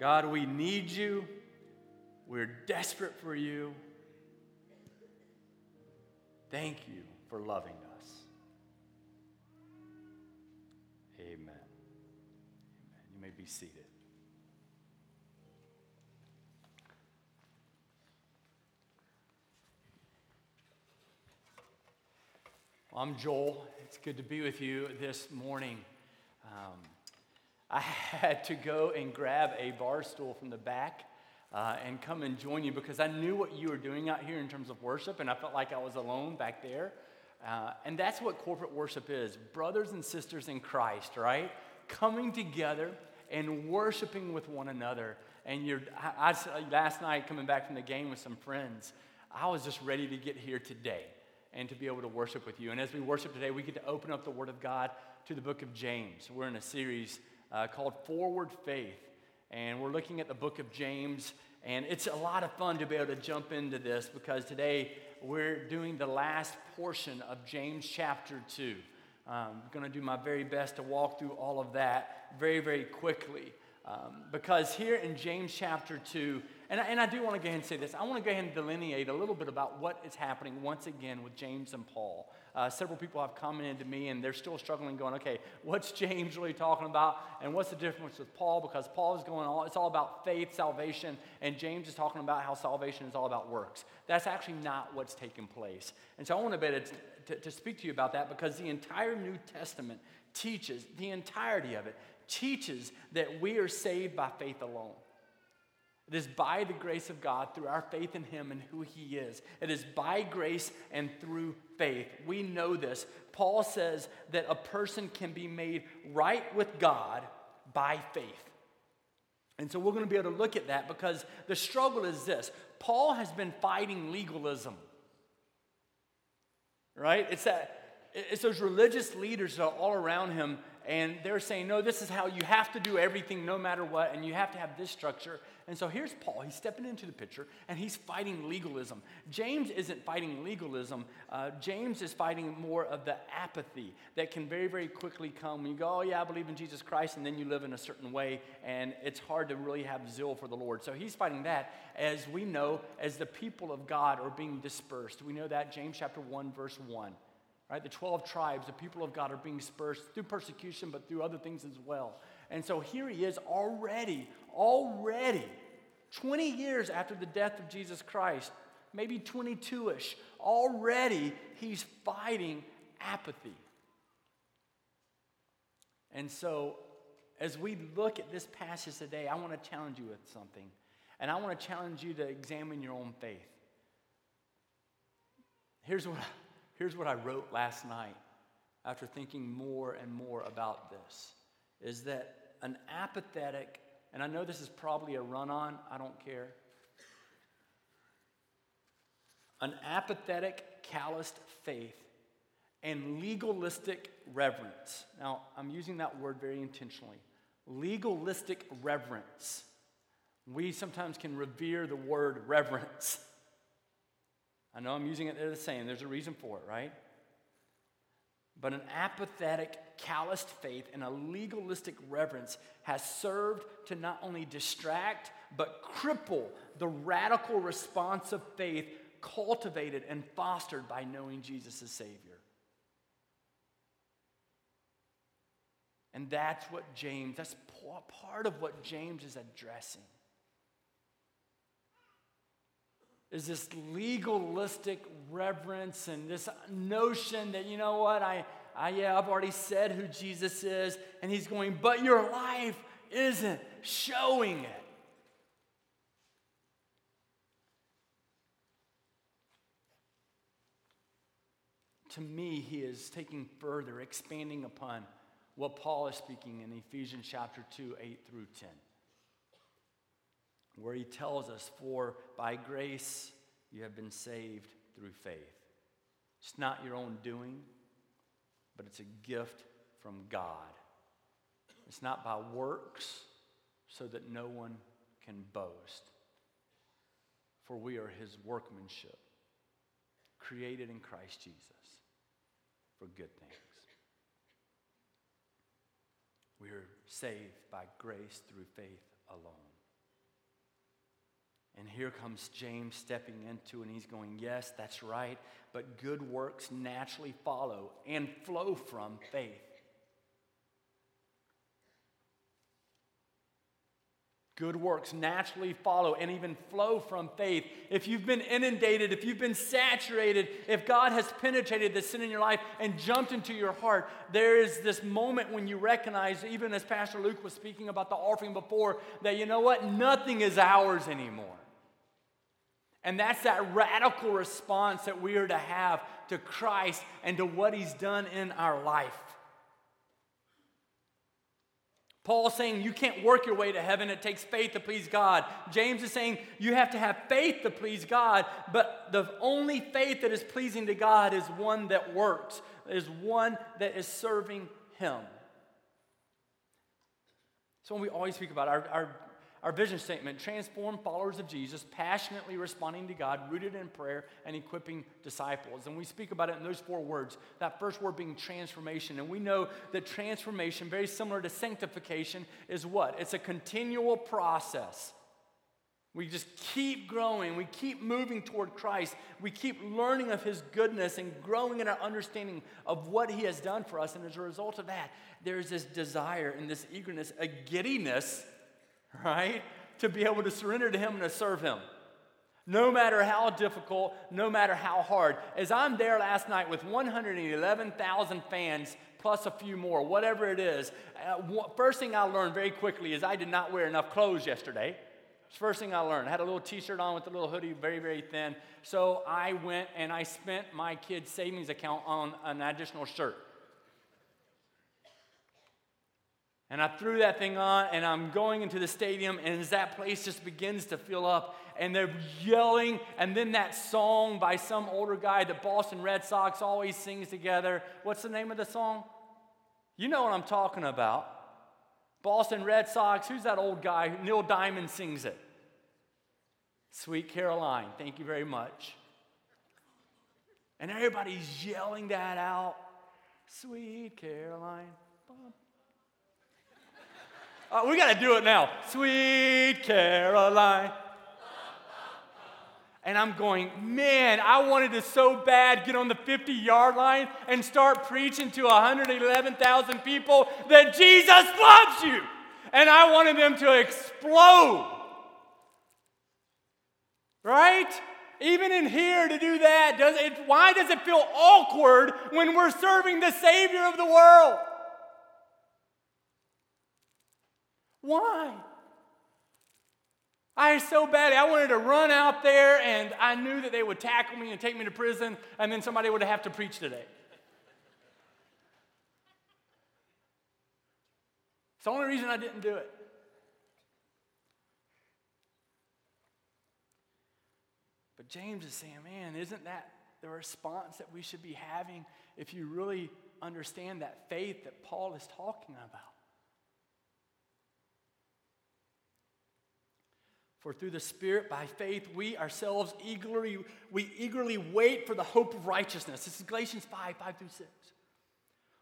God, we need you. We're desperate for you. Thank you for loving us. Amen. Amen. You may be seated. I'm Joel. It's good to be with you this morning. Um, I had to go and grab a bar stool from the back uh, and come and join you because I knew what you were doing out here in terms of worship, and I felt like I was alone back there. Uh, and that's what corporate worship is brothers and sisters in Christ, right? Coming together and worshiping with one another. And you're, I, I, last night, coming back from the game with some friends, I was just ready to get here today and to be able to worship with you. And as we worship today, we get to open up the Word of God to the book of James. We're in a series uh, called Forward Faith, and we're looking at the book of James. And it's a lot of fun to be able to jump into this because today we're doing the last portion of James chapter 2. Um, I'm going to do my very best to walk through all of that very, very quickly. Um, because here in James chapter 2, and I, and I do want to go ahead and say this. I want to go ahead and delineate a little bit about what is happening once again with James and Paul. Uh, several people have commented to me and they're still struggling, going, okay, what's James really talking about? And what's the difference with Paul? Because Paul is going all, it's all about faith, salvation, and James is talking about how salvation is all about works. That's actually not what's taking place. And so I want to, be to, to speak to you about that because the entire New Testament teaches, the entirety of it, teaches that we are saved by faith alone. It is by the grace of God through our faith in Him and who He is. It is by grace and through faith. We know this. Paul says that a person can be made right with God by faith. And so we're going to be able to look at that because the struggle is this Paul has been fighting legalism. Right? It's that it's those religious leaders that are all around him and they're saying, no, this is how you have to do everything no matter what, and you have to have this structure. And so here's Paul. He's stepping into the picture and he's fighting legalism. James isn't fighting legalism, uh, James is fighting more of the apathy that can very, very quickly come when you go, oh, yeah, I believe in Jesus Christ, and then you live in a certain way, and it's hard to really have zeal for the Lord. So he's fighting that as we know, as the people of God are being dispersed. We know that, James chapter 1, verse 1 right? The 12 tribes, the people of God are being dispersed through persecution, but through other things as well. And so here he is already, already, 20 years after the death of Jesus Christ, maybe 22 ish, already he's fighting apathy. And so as we look at this passage today, I want to challenge you with something. And I want to challenge you to examine your own faith. Here's what Here's what I wrote last night after thinking more and more about this is that an apathetic, and I know this is probably a run on, I don't care. An apathetic, calloused faith and legalistic reverence. Now, I'm using that word very intentionally. Legalistic reverence. We sometimes can revere the word reverence. I know I'm using it there the same. There's a reason for it, right? But an apathetic, calloused faith and a legalistic reverence has served to not only distract, but cripple the radical response of faith cultivated and fostered by knowing Jesus as Savior. And that's what James, that's part of what James is addressing. Is this legalistic reverence and this notion that, you know what, I, I, yeah, I've already said who Jesus is, and he's going, but your life isn't showing it. To me, he is taking further, expanding upon what Paul is speaking in Ephesians chapter 2, 8 through 10 where he tells us, For by grace you have been saved through faith. It's not your own doing, but it's a gift from God. It's not by works, so that no one can boast. For we are his workmanship, created in Christ Jesus for good things. We are saved by grace through faith alone. And here comes James stepping into, and he's going, Yes, that's right, but good works naturally follow and flow from faith. Good works naturally follow and even flow from faith. If you've been inundated, if you've been saturated, if God has penetrated the sin in your life and jumped into your heart, there is this moment when you recognize, even as Pastor Luke was speaking about the offering before, that you know what? Nothing is ours anymore. And that's that radical response that we are to have to Christ and to what He's done in our life. Paul's saying you can't work your way to heaven, it takes faith to please God. James is saying you have to have faith to please God, but the only faith that is pleasing to God is one that works, is one that is serving Him. So when we always speak about our, our our vision statement transform followers of Jesus, passionately responding to God, rooted in prayer, and equipping disciples. And we speak about it in those four words. That first word being transformation. And we know that transformation, very similar to sanctification, is what? It's a continual process. We just keep growing. We keep moving toward Christ. We keep learning of His goodness and growing in our understanding of what He has done for us. And as a result of that, there's this desire and this eagerness, a giddiness right? To be able to surrender to Him and to serve Him. No matter how difficult, no matter how hard. As I'm there last night with 111,000 fans plus a few more, whatever it is, uh, first thing I learned very quickly is I did not wear enough clothes yesterday. First thing I learned. I had a little t shirt on with a little hoodie, very, very thin. So I went and I spent my kid's savings account on an additional shirt. And I threw that thing on, and I'm going into the stadium, and as that place just begins to fill up, and they're yelling, and then that song by some older guy that Boston Red Sox always sings together. What's the name of the song? You know what I'm talking about. Boston Red Sox, who's that old guy? Neil Diamond sings it. Sweet Caroline, thank you very much. And everybody's yelling that out. Sweet Caroline. Uh, we got to do it now. Sweet Caroline. And I'm going, man, I wanted to so bad get on the 50 yard line and start preaching to 111,000 people that Jesus loves you. And I wanted them to explode. Right? Even in here to do that, does it, why does it feel awkward when we're serving the Savior of the world? Why? I so badly, I wanted to run out there and I knew that they would tackle me and take me to prison and then somebody would have to preach today. It's the only reason I didn't do it. But James is saying, man, isn't that the response that we should be having if you really understand that faith that Paul is talking about? For through the Spirit, by faith, we ourselves eagerly, we eagerly wait for the hope of righteousness. This is Galatians 5, 5 through 6.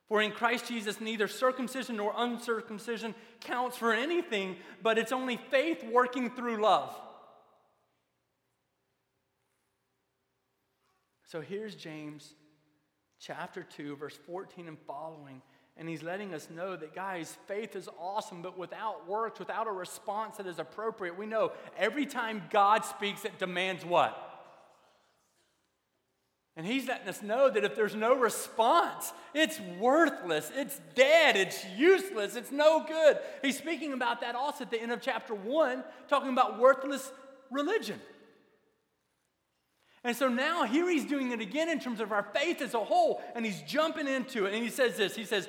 For in Christ Jesus, neither circumcision nor uncircumcision counts for anything, but it's only faith working through love. So here's James chapter 2, verse 14 and following. And he's letting us know that, guys, faith is awesome, but without works, without a response that is appropriate, we know every time God speaks, it demands what? And he's letting us know that if there's no response, it's worthless, it's dead, it's useless, it's no good. He's speaking about that also at the end of chapter one, talking about worthless religion. And so now here he's doing it again in terms of our faith as a whole, and he's jumping into it. And he says this He says,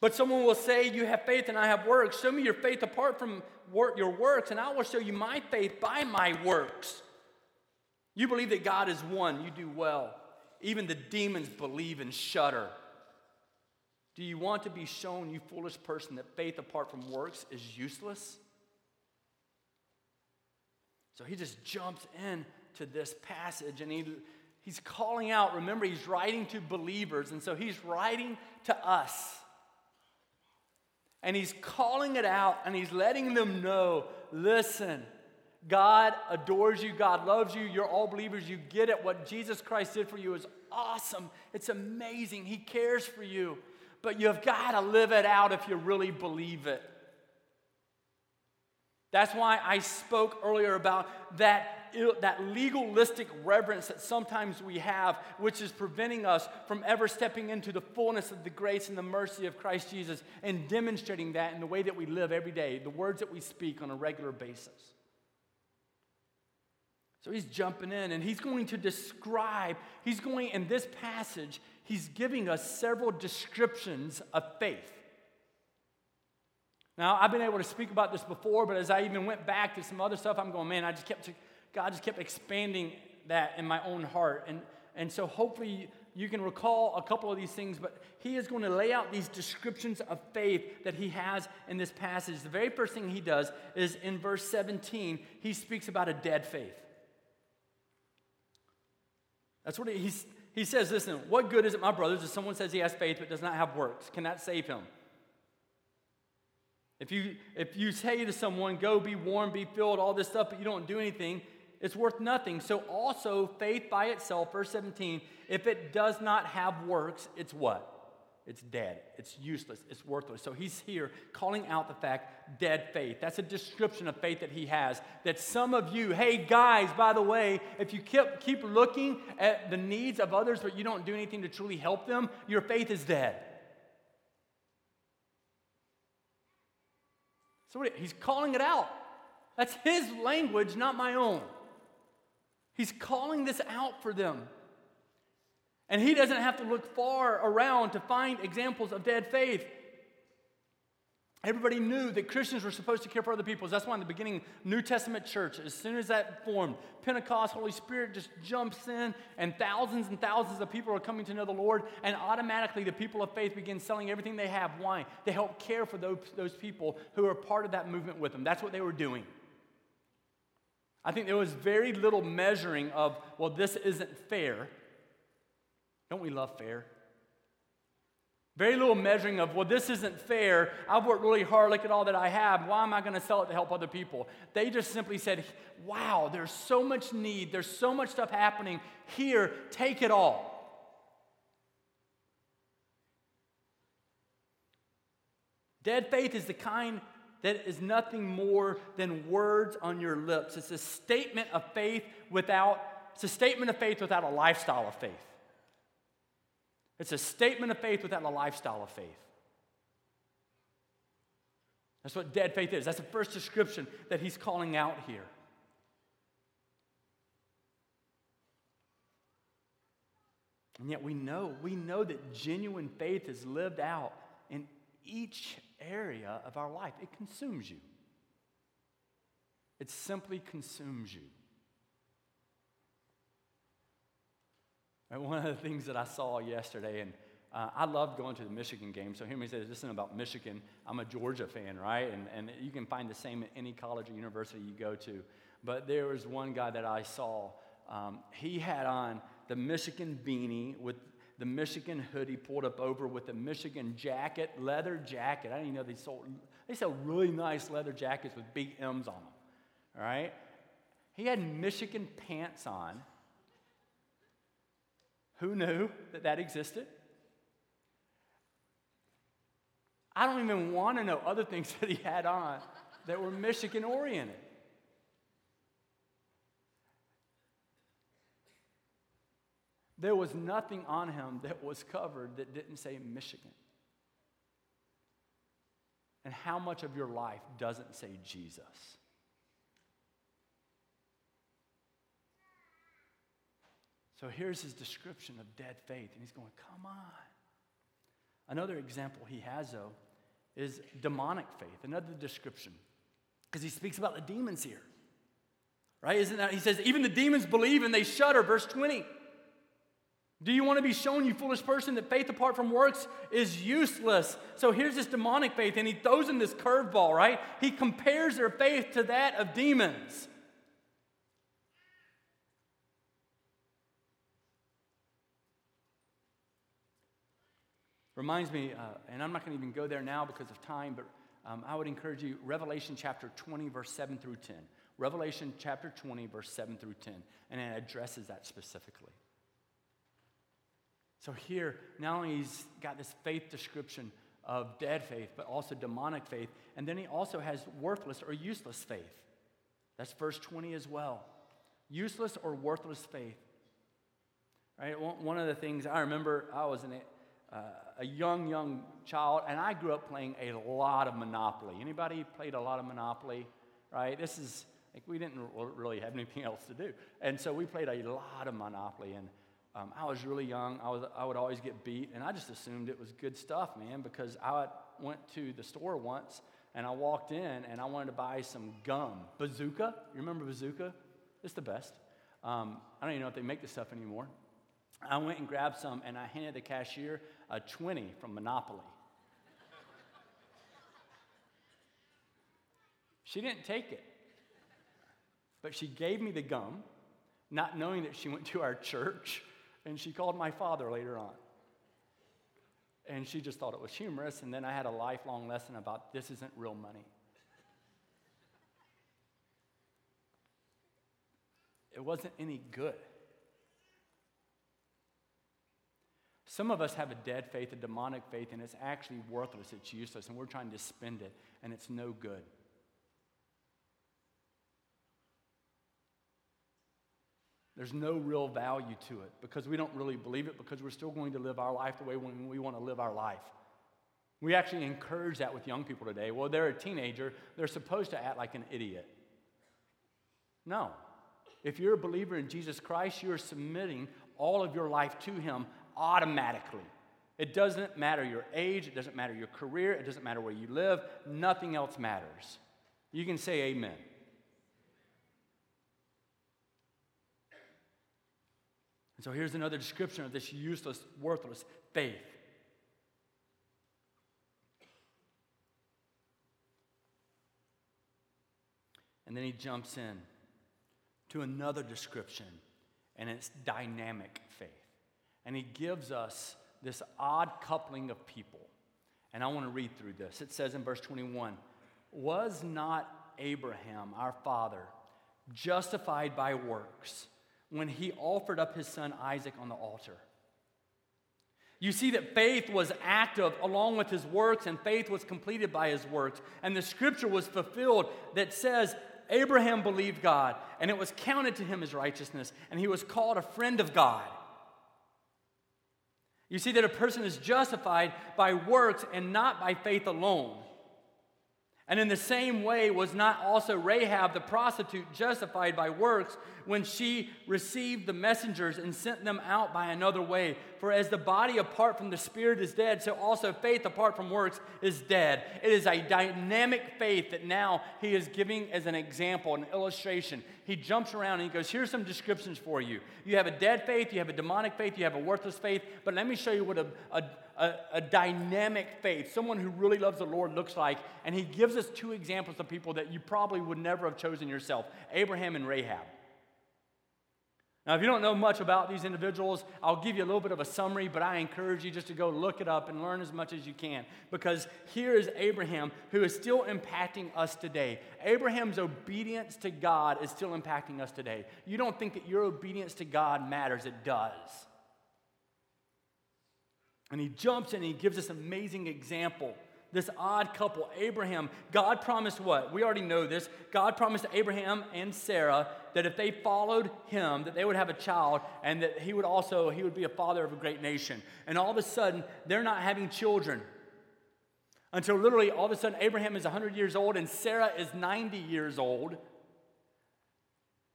But someone will say, You have faith and I have works. Show me your faith apart from work, your works, and I will show you my faith by my works. You believe that God is one, you do well. Even the demons believe and shudder. Do you want to be shown, you foolish person, that faith apart from works is useless? So he just jumps in to this passage and he, he's calling out. Remember, he's writing to believers, and so he's writing to us. And he's calling it out and he's letting them know listen, God adores you, God loves you, you're all believers, you get it. What Jesus Christ did for you is awesome, it's amazing. He cares for you, but you've got to live it out if you really believe it. That's why I spoke earlier about that, that legalistic reverence that sometimes we have, which is preventing us from ever stepping into the fullness of the grace and the mercy of Christ Jesus and demonstrating that in the way that we live every day, the words that we speak on a regular basis. So he's jumping in and he's going to describe, he's going, in this passage, he's giving us several descriptions of faith. Now, I've been able to speak about this before, but as I even went back to some other stuff, I'm going, man, I just kept, God just kept expanding that in my own heart. And, and so hopefully you can recall a couple of these things, but he is going to lay out these descriptions of faith that he has in this passage. The very first thing he does is in verse 17, he speaks about a dead faith. That's what he, he says. Listen, what good is it, my brothers, if someone says he has faith but does not have works? Can that save him? If you, if you say to someone, go be warm, be filled, all this stuff, but you don't do anything, it's worth nothing. So, also, faith by itself, verse 17, if it does not have works, it's what? It's dead. It's useless. It's worthless. So he's here calling out the fact dead faith. That's a description of faith that he has. That some of you, hey guys, by the way, if you keep, keep looking at the needs of others but you don't do anything to truly help them, your faith is dead. So he's calling it out. That's his language, not my own. He's calling this out for them. And he doesn't have to look far around to find examples of dead faith. Everybody knew that Christians were supposed to care for other people. That's why in the beginning, New Testament church, as soon as that formed, Pentecost, Holy Spirit just jumps in, and thousands and thousands of people are coming to know the Lord, and automatically the people of faith begin selling everything they have. Why? They help care for those, those people who are part of that movement with them. That's what they were doing. I think there was very little measuring of, well, this isn't fair. Don't we love fair? Very little measuring of, well, this isn't fair. I've worked really hard, look at all that I have. Why am I going to sell it to help other people? They just simply said, wow, there's so much need, there's so much stuff happening. Here, take it all. Dead faith is the kind that is nothing more than words on your lips. It's a statement of faith without, it's a statement of faith without a lifestyle of faith. It's a statement of faith without a lifestyle of faith. That's what dead faith is. That's the first description that he's calling out here. And yet we know, we know that genuine faith is lived out in each area of our life. It consumes you. It simply consumes you. One of the things that I saw yesterday, and uh, I loved going to the Michigan game. So hear me say this isn't about Michigan. I'm a Georgia fan, right? And, and you can find the same at any college or university you go to. But there was one guy that I saw. Um, he had on the Michigan beanie with the Michigan hoodie pulled up over with the Michigan jacket, leather jacket. I didn't even know they sold. They sell really nice leather jackets with big M's on them. All right. He had Michigan pants on who knew that that existed? I don't even want to know other things that he had on that were Michigan oriented. There was nothing on him that was covered that didn't say Michigan. And how much of your life doesn't say Jesus? So here's his description of dead faith. And he's going, come on. Another example he has, though, is demonic faith, another description. Because he speaks about the demons here. Right? Isn't that? He says, even the demons believe and they shudder. Verse 20. Do you want to be shown, you foolish person, that faith apart from works is useless? So here's this demonic faith, and he throws in this curveball, right? He compares their faith to that of demons. Reminds me, uh, and I'm not going to even go there now because of time, but um, I would encourage you, Revelation chapter 20, verse 7 through 10. Revelation chapter 20, verse 7 through 10, and it addresses that specifically. So here, not only he's got this faith description of dead faith, but also demonic faith, and then he also has worthless or useless faith. That's verse 20 as well. Useless or worthless faith. Right? One of the things I remember, I was an, uh, a young, young child, and I grew up playing a lot of Monopoly. Anybody played a lot of Monopoly? Right? This is like we didn't really have anything else to do, and so we played a lot of Monopoly. And um, I was really young. I, was, I would always get beat, and I just assumed it was good stuff, man, because I went to the store once and I walked in and I wanted to buy some gum. Bazooka, you remember Bazooka? It's the best. Um, I don't even know if they make this stuff anymore. I went and grabbed some and I handed the cashier a 20 from Monopoly. she didn't take it, but she gave me the gum, not knowing that she went to our church and she called my father later on. And she just thought it was humorous. And then I had a lifelong lesson about this isn't real money. It wasn't any good. Some of us have a dead faith, a demonic faith, and it's actually worthless, it's useless, and we're trying to spend it, and it's no good. There's no real value to it because we don't really believe it because we're still going to live our life the way we want to live our life. We actually encourage that with young people today. Well, they're a teenager, they're supposed to act like an idiot. No. If you're a believer in Jesus Christ, you're submitting all of your life to Him automatically. It doesn't matter your age, it doesn't matter your career, it doesn't matter where you live, nothing else matters. You can say amen. And so here's another description of this useless, worthless faith. And then he jumps in to another description, and it's dynamic faith. And he gives us this odd coupling of people. And I want to read through this. It says in verse 21 Was not Abraham, our father, justified by works? when he offered up his son Isaac on the altar. You see that faith was active along with his works, and faith was completed by his works. And the scripture was fulfilled that says, Abraham believed God, and it was counted to him as righteousness, and he was called a friend of God. You see that a person is justified by works and not by faith alone. And in the same way, was not also Rahab the prostitute justified by works when she received the messengers and sent them out by another way? For as the body apart from the spirit is dead, so also faith apart from works is dead. It is a dynamic faith that now he is giving as an example, an illustration. He jumps around and he goes, Here's some descriptions for you. You have a dead faith, you have a demonic faith, you have a worthless faith, but let me show you what a, a a, a, dynamic faith, someone who really loves the Lord looks like. And he gives us two examples of people that you probably would never have chosen yourself Abraham and Rahab. Now, if you don't know much about these individuals, I'll give you a little bit of a summary, but I encourage you just to go look it up and learn as much as you can. Because here is Abraham who is still impacting us today. Abraham's obedience to God is still impacting us today. You don't think that your obedience to God matters, it does. And he jumps in and he gives this amazing example. This odd couple, Abraham, God promised what? We already know this. God promised Abraham and Sarah that if they followed him, that they would have a child and that he would also, he would be a father of a great nation. And all of a sudden, they're not having children. Until literally all of a sudden, Abraham is 100 years old and Sarah is 90 years old.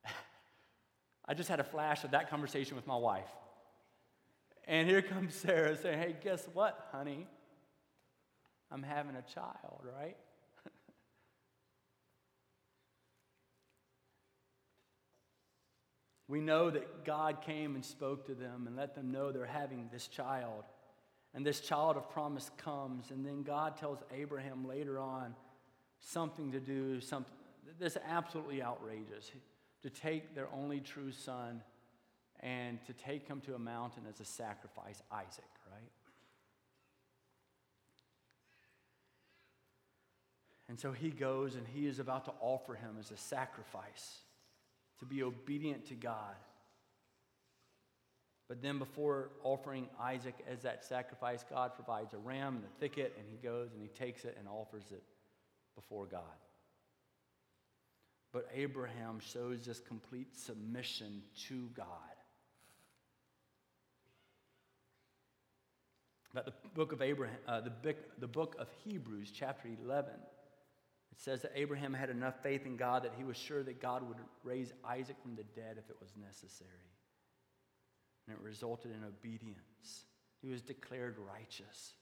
I just had a flash of that conversation with my wife. And here comes Sarah saying, Hey, guess what, honey? I'm having a child, right? We know that God came and spoke to them and let them know they're having this child. And this child of promise comes, and then God tells Abraham later on something to do, something that's absolutely outrageous to take their only true son and to take him to a mountain as a sacrifice, Isaac, right? And so he goes and he is about to offer him as a sacrifice to be obedient to God. But then, before offering Isaac as that sacrifice, God provides a ram in the thicket, and he goes and he takes it and offers it before God. But Abraham shows this complete submission to God. But the book of Abraham, uh, the, book, the book of Hebrews, chapter 11, it says that Abraham had enough faith in God that he was sure that God would raise Isaac from the dead if it was necessary. And it resulted in obedience. He was declared righteous.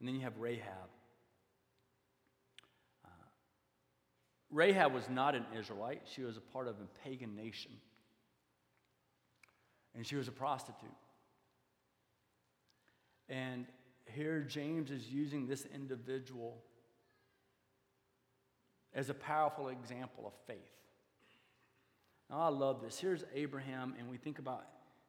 And then you have Rahab. Uh, Rahab was not an Israelite, she was a part of a pagan nation. And she was a prostitute. And here James is using this individual as a powerful example of faith. Now, I love this. Here's Abraham, and we think about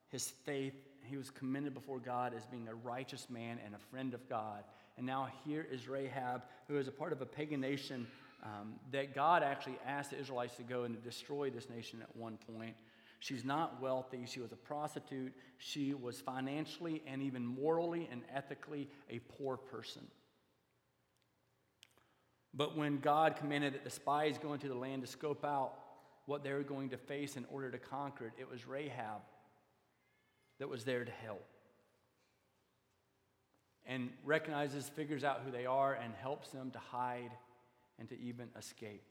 his faith. He was commended before God as being a righteous man and a friend of God. And now here is Rahab, who is a part of a pagan nation um, that God actually asked the Israelites to go and destroy this nation at one point. She's not wealthy. She was a prostitute. She was financially and even morally and ethically a poor person. But when God commanded that the spies go into the land to scope out what they were going to face in order to conquer it, it was Rahab that was there to help. And recognizes, figures out who they are, and helps them to hide and to even escape.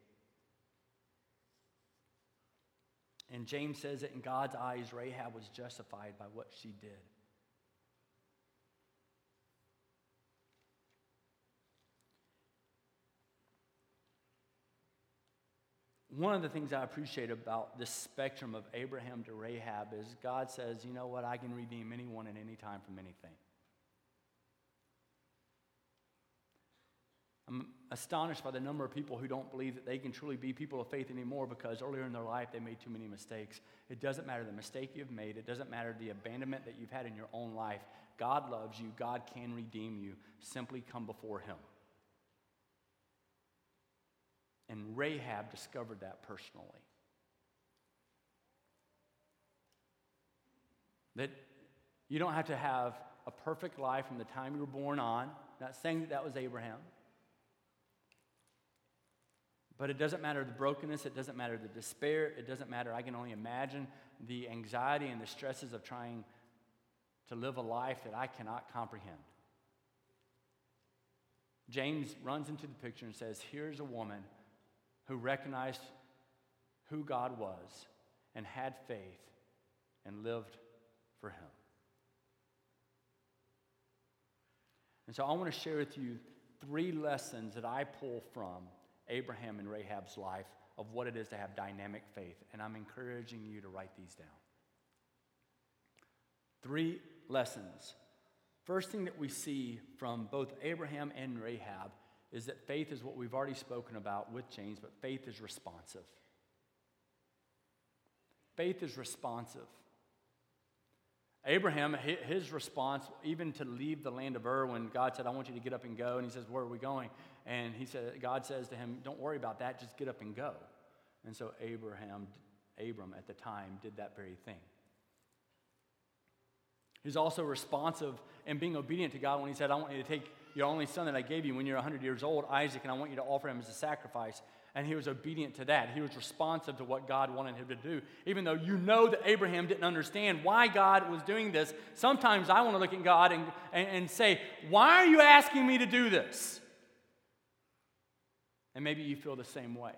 And James says that in God's eyes, Rahab was justified by what she did. One of the things I appreciate about this spectrum of Abraham to Rahab is God says, you know what, I can redeem anyone at any time from anything. I'm astonished by the number of people who don't believe that they can truly be people of faith anymore because earlier in their life they made too many mistakes. It doesn't matter the mistake you've made, it doesn't matter the abandonment that you've had in your own life. God loves you, God can redeem you. Simply come before Him. And Rahab discovered that personally. That you don't have to have a perfect life from the time you were born on. Not saying that that was Abraham. But it doesn't matter the brokenness, it doesn't matter the despair, it doesn't matter. I can only imagine the anxiety and the stresses of trying to live a life that I cannot comprehend. James runs into the picture and says, Here's a woman who recognized who God was and had faith and lived for Him. And so I want to share with you three lessons that I pull from Abraham and Rahab's life of what it is to have dynamic faith. And I'm encouraging you to write these down. Three lessons. First thing that we see from both Abraham and Rahab is that faith is what we've already spoken about with James, but faith is responsive. Faith is responsive. Abraham, his response, even to leave the land of Ur, when God said, I want you to get up and go, and he says, Where are we going? And he said, God says to him, Don't worry about that, just get up and go. And so Abraham, Abram at the time, did that very thing. He's also responsive and being obedient to God when he said, I want you to take your only son that I gave you when you're 100 years old, Isaac, and I want you to offer him as a sacrifice and he was obedient to that. He was responsive to what God wanted him to do. Even though you know that Abraham didn't understand why God was doing this, sometimes I want to look at God and, and, and say, Why are you asking me to do this? And maybe you feel the same way.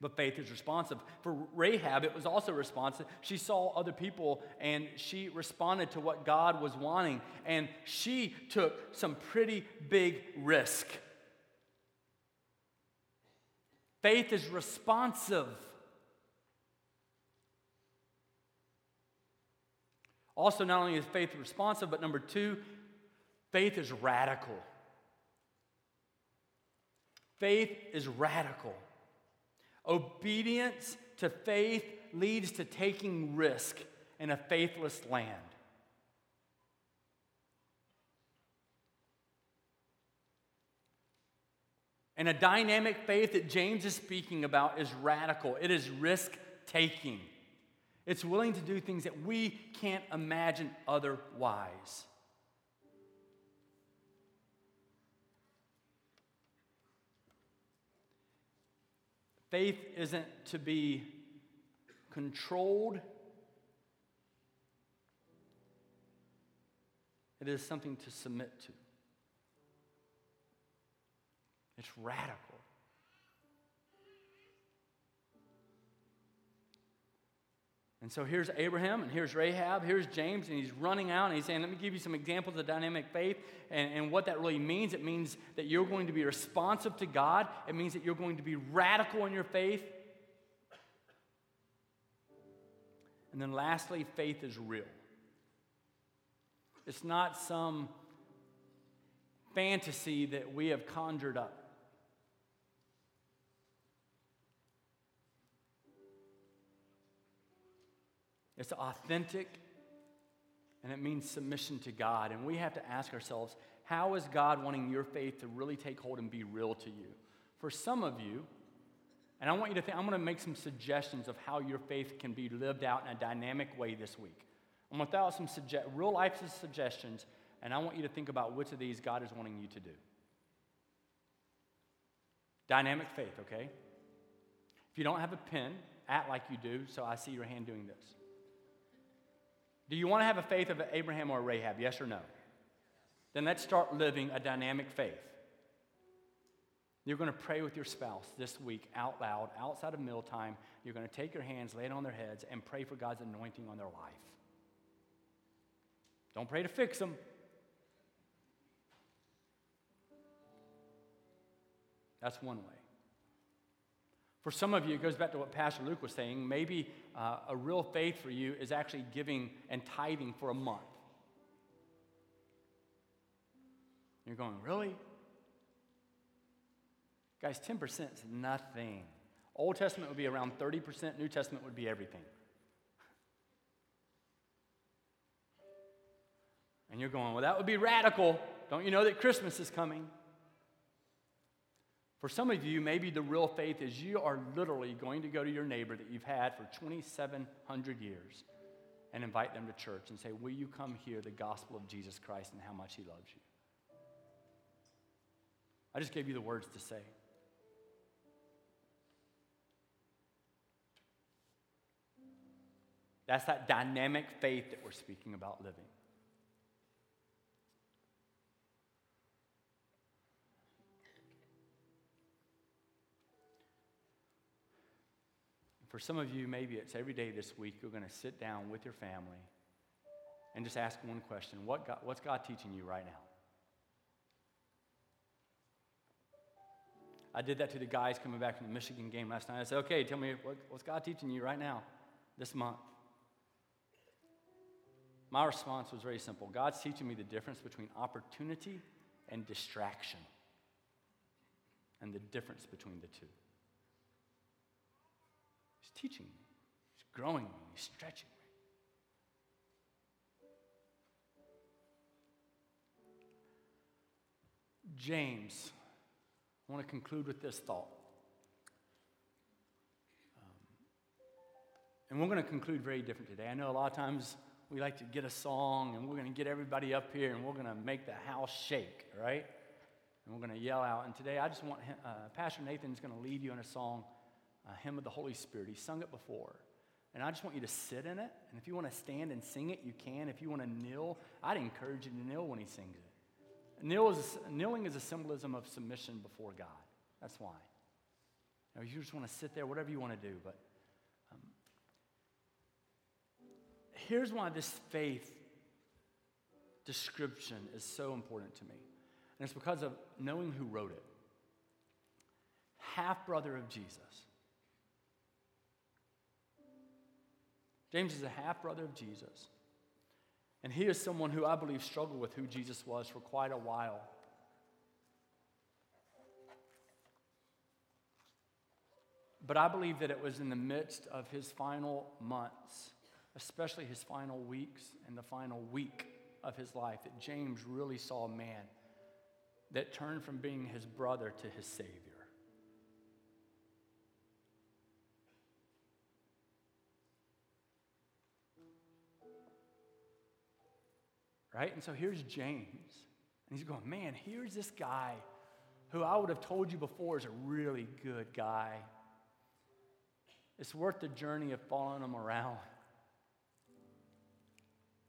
But faith is responsive. For Rahab, it was also responsive. She saw other people and she responded to what God was wanting. And she took some pretty big risk. Faith is responsive. Also, not only is faith responsive, but number two, faith is radical. Faith is radical. Obedience to faith leads to taking risk in a faithless land. And a dynamic faith that James is speaking about is radical, it is risk taking. It's willing to do things that we can't imagine otherwise. Faith isn't to be controlled, it is something to submit to. It's radical. And so here's Abraham, and here's Rahab, here's James, and he's running out and he's saying, Let me give you some examples of dynamic faith and, and what that really means. It means that you're going to be responsive to God, it means that you're going to be radical in your faith. And then lastly, faith is real. It's not some fantasy that we have conjured up. It's authentic and it means submission to God. And we have to ask ourselves how is God wanting your faith to really take hold and be real to you? For some of you, and I want you to think, I'm going to make some suggestions of how your faith can be lived out in a dynamic way this week. I'm going to throw out some suge- real life suggestions, and I want you to think about which of these God is wanting you to do. Dynamic faith, okay? If you don't have a pen, act like you do, so I see your hand doing this. Do you want to have a faith of Abraham or Rahab? Yes or no? Then let's start living a dynamic faith. You're going to pray with your spouse this week out loud, outside of mealtime. You're going to take your hands, lay it on their heads, and pray for God's anointing on their life. Don't pray to fix them. That's one way. For some of you, it goes back to what Pastor Luke was saying. Maybe uh, a real faith for you is actually giving and tithing for a month. You're going, really? Guys, 10% is nothing. Old Testament would be around 30%, New Testament would be everything. And you're going, well, that would be radical. Don't you know that Christmas is coming? For some of you, maybe the real faith is you are literally going to go to your neighbor that you've had for 2,700 years and invite them to church and say, Will you come hear the gospel of Jesus Christ and how much he loves you? I just gave you the words to say. That's that dynamic faith that we're speaking about living. For some of you, maybe it's every day this week, you're going to sit down with your family and just ask one question what God, What's God teaching you right now? I did that to the guys coming back from the Michigan game last night. I said, okay, tell me, what, what's God teaching you right now, this month? My response was very simple God's teaching me the difference between opportunity and distraction, and the difference between the two teaching me, He's growing me, He's stretching me. James, I want to conclude with this thought. Um, and we're going to conclude very different today. I know a lot of times we like to get a song and we're going to get everybody up here and we're going to make the house shake, right? And we're going to yell out. And today I just want uh, Pastor Nathan's going to lead you in a song a hymn of the Holy Spirit. He sung it before. And I just want you to sit in it. And if you want to stand and sing it, you can. If you want to kneel, I'd encourage you to kneel when he sings it. Kneel is kneeling is a symbolism of submission before God. That's why. You, you just want to sit there, whatever you want to do. But um, here's why this faith description is so important to me. And it's because of knowing who wrote it. half brother of Jesus. James is a half brother of Jesus. And he is someone who I believe struggled with who Jesus was for quite a while. But I believe that it was in the midst of his final months, especially his final weeks and the final week of his life, that James really saw a man that turned from being his brother to his Savior. Right? And so here's James. And he's going, man, here's this guy who I would have told you before is a really good guy. It's worth the journey of following him around.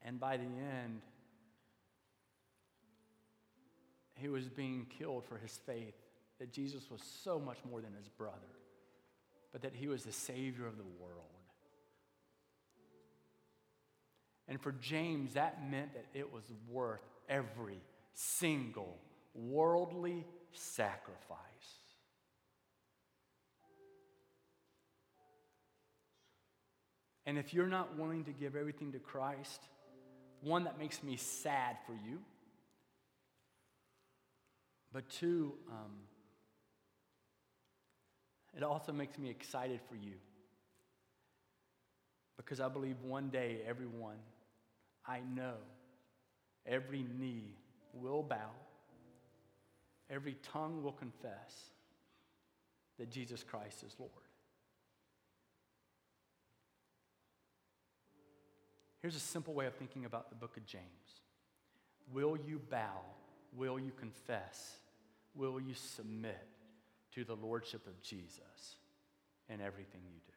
And by the end, he was being killed for his faith, that Jesus was so much more than his brother, but that he was the Savior of the world. And for James, that meant that it was worth every single worldly sacrifice. And if you're not willing to give everything to Christ, one, that makes me sad for you. But two, um, it also makes me excited for you. Because I believe one day, everyone, I know, every knee will bow, every tongue will confess that Jesus Christ is Lord. Here's a simple way of thinking about the book of James Will you bow? Will you confess? Will you submit to the Lordship of Jesus in everything you do?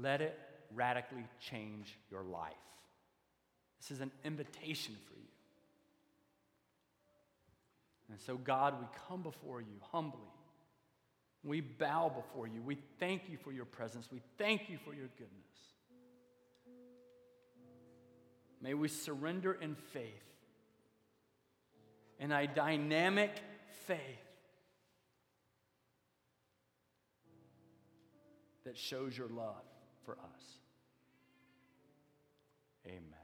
Let it radically change your life. This is an invitation for you. And so, God, we come before you humbly. We bow before you. We thank you for your presence. We thank you for your goodness. May we surrender in faith, in a dynamic faith that shows your love for us. Amen.